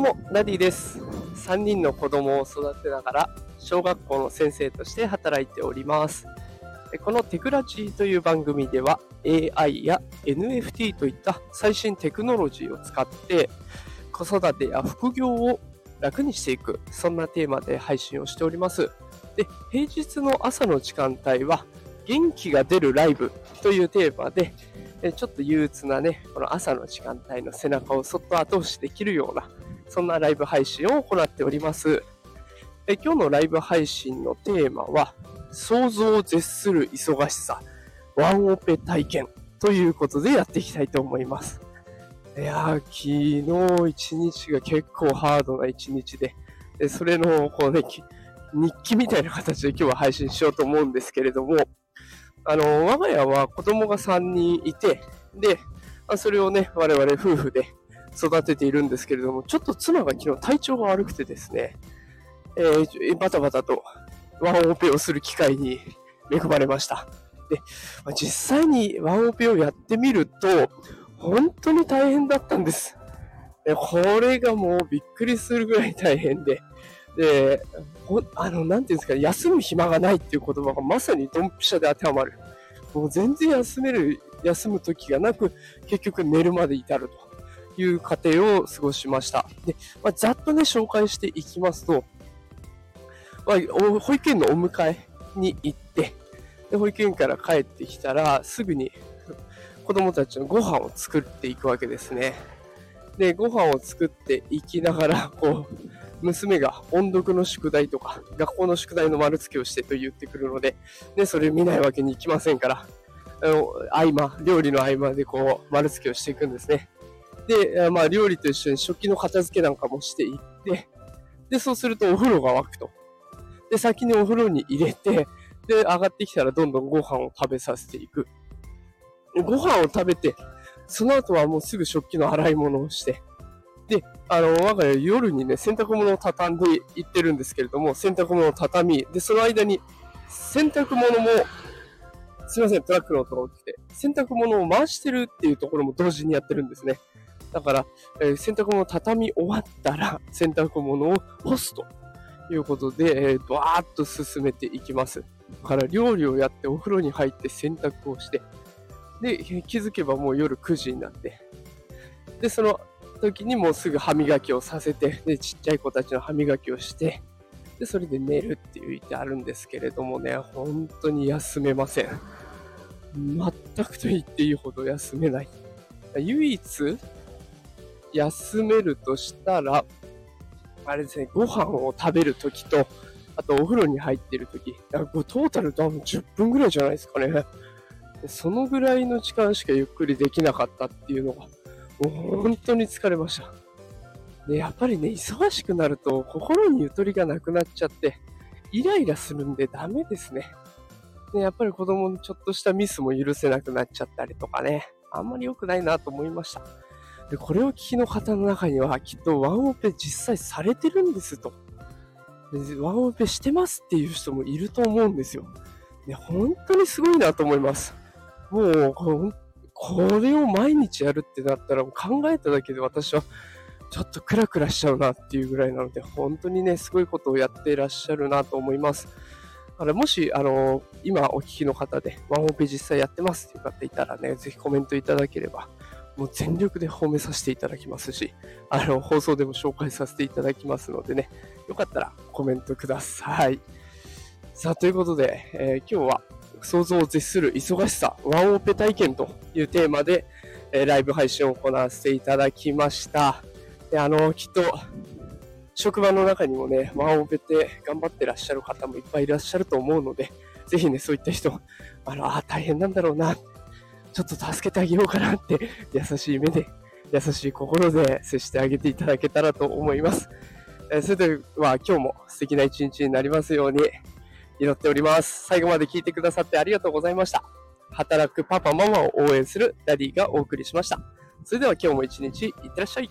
どうも、ダディです。3人の子供を育てながら、小学校の先生として働いております。このテクラジーという番組では、AI や NFT といった最新テクノロジーを使って、子育てや副業を楽にしていく、そんなテーマで配信をしております。で、平日の朝の時間帯は、元気が出るライブというテーマで、ちょっと憂鬱なね、この朝の時間帯の背中をそっと後押しできるような、そんなライブ配信を行っております。え今日のライブ配信のテーマは、想像を絶する忙しさ、ワンオペ体験ということでやっていきたいと思います。いやー、昨日一日が結構ハードな一日で、でそれのこう、ね、日記みたいな形で今日は配信しようと思うんですけれども、あの、我が家は子供が3人いて、で、それをね、我々夫婦で育てているんですけれども、ちょっと妻が昨日体調が悪くてですね、えーバタバタとワンオペをする機会に恵まれました。で、まあ実際にワンオペをやってみると、本当に大変だったんです。でこれがもうびっくりするぐらい大変で、で、ほあの、なんていうんですか、休む暇がないっていう言葉がまさにドンピシャで当てはまる。もう全然休める、休む時がなく、結局寝るまで至るという過程を過ごしました。で、まあ、ざっとね、紹介していきますと、まあ、保育園のお迎えに行って、で、保育園から帰ってきたら、すぐに子供たちのご飯を作っていくわけですね。で、ご飯を作っていきながら、こう、娘が音読の宿題とか、学校の宿題の丸付けをしてと言ってくるので、ね、それ見ないわけにいきませんから、あの、合間、料理の合間でこう、丸付けをしていくんですね。で、まあ、料理と一緒に食器の片付けなんかもしていって、で、そうするとお風呂が沸くと。で、先にお風呂に入れて、で、上がってきたらどんどんご飯を食べさせていく。ご飯を食べて、その後はもうすぐ食器の洗い物をして、で、あの、我が家夜にね、洗濯物を畳んでいってるんですけれども、洗濯物を畳み、で、その間に洗濯物も、すいません、トラックの音が起きて、洗濯物を回してるっていうところも同時にやってるんですね。だから、えー洗濯物を畳み終わったら、洗濯物を干すということで、えー、バーッと進めていきます。だから、料理をやって、お風呂に入って洗濯をして、で、気づけばもう夜9時になって、で、その時にもうすぐ歯磨きをさせて、で、ちっちゃい子たちの歯磨きをして、で、それで寝るっていうってあるんですけれどもね、本当に休めません。全くと言っていいほど休めない。唯一、休めるとしたら、あれですね、ご飯を食べるときと、あとお風呂に入ってるとき、トータル多分10分ぐらいじゃないですかね。そのぐらいの時間しかゆっくりできなかったっていうのが、もう本当に疲れました。で、やっぱりね、忙しくなると心にゆとりがなくなっちゃって、イライラするんでダメですね。で、やっぱり子供のちょっとしたミスも許せなくなっちゃったりとかね、あんまり良くないなと思いました。で、これを聞きの方の中には、きっとワンオペ実際されてるんですと。でワンオペしてますっていう人もいると思うんですよ。で、本当にすごいなと思います。もう、これを毎日やるってなったら、考えただけで私はちょっとクラクラしちゃうなっていうぐらいなので、本当にね、すごいことをやっていらっしゃるなと思います。だからもし、あの、今お聞きの方で、ワンオペ実際やってますっていう方いたらね、ぜひコメントいただければ、もう全力で褒めさせていただきますし、あの、放送でも紹介させていただきますのでね、よかったらコメントください。さあ、ということで、えー今日は想像を絶する忙しさ、ワンオペ体験というテーマで、えーライブ配信を行わせていただきました。で、あの、きっと、職場の中にもね、ワンオペって頑張ってらっしゃる方もいっぱいいらっしゃると思うので、ぜひね、そういった人、あの、あー大変なんだろうな、ちょっと助けてあげようかなって、優しい目で、優しい心で接してあげていただけたらと思います。えーそれでは今日も素敵な一日になりますように祈っております。最後まで聞いてくださってありがとうございました。働くパパママを応援するダディがお送りしました。それでは今日も一日いってらっしゃい。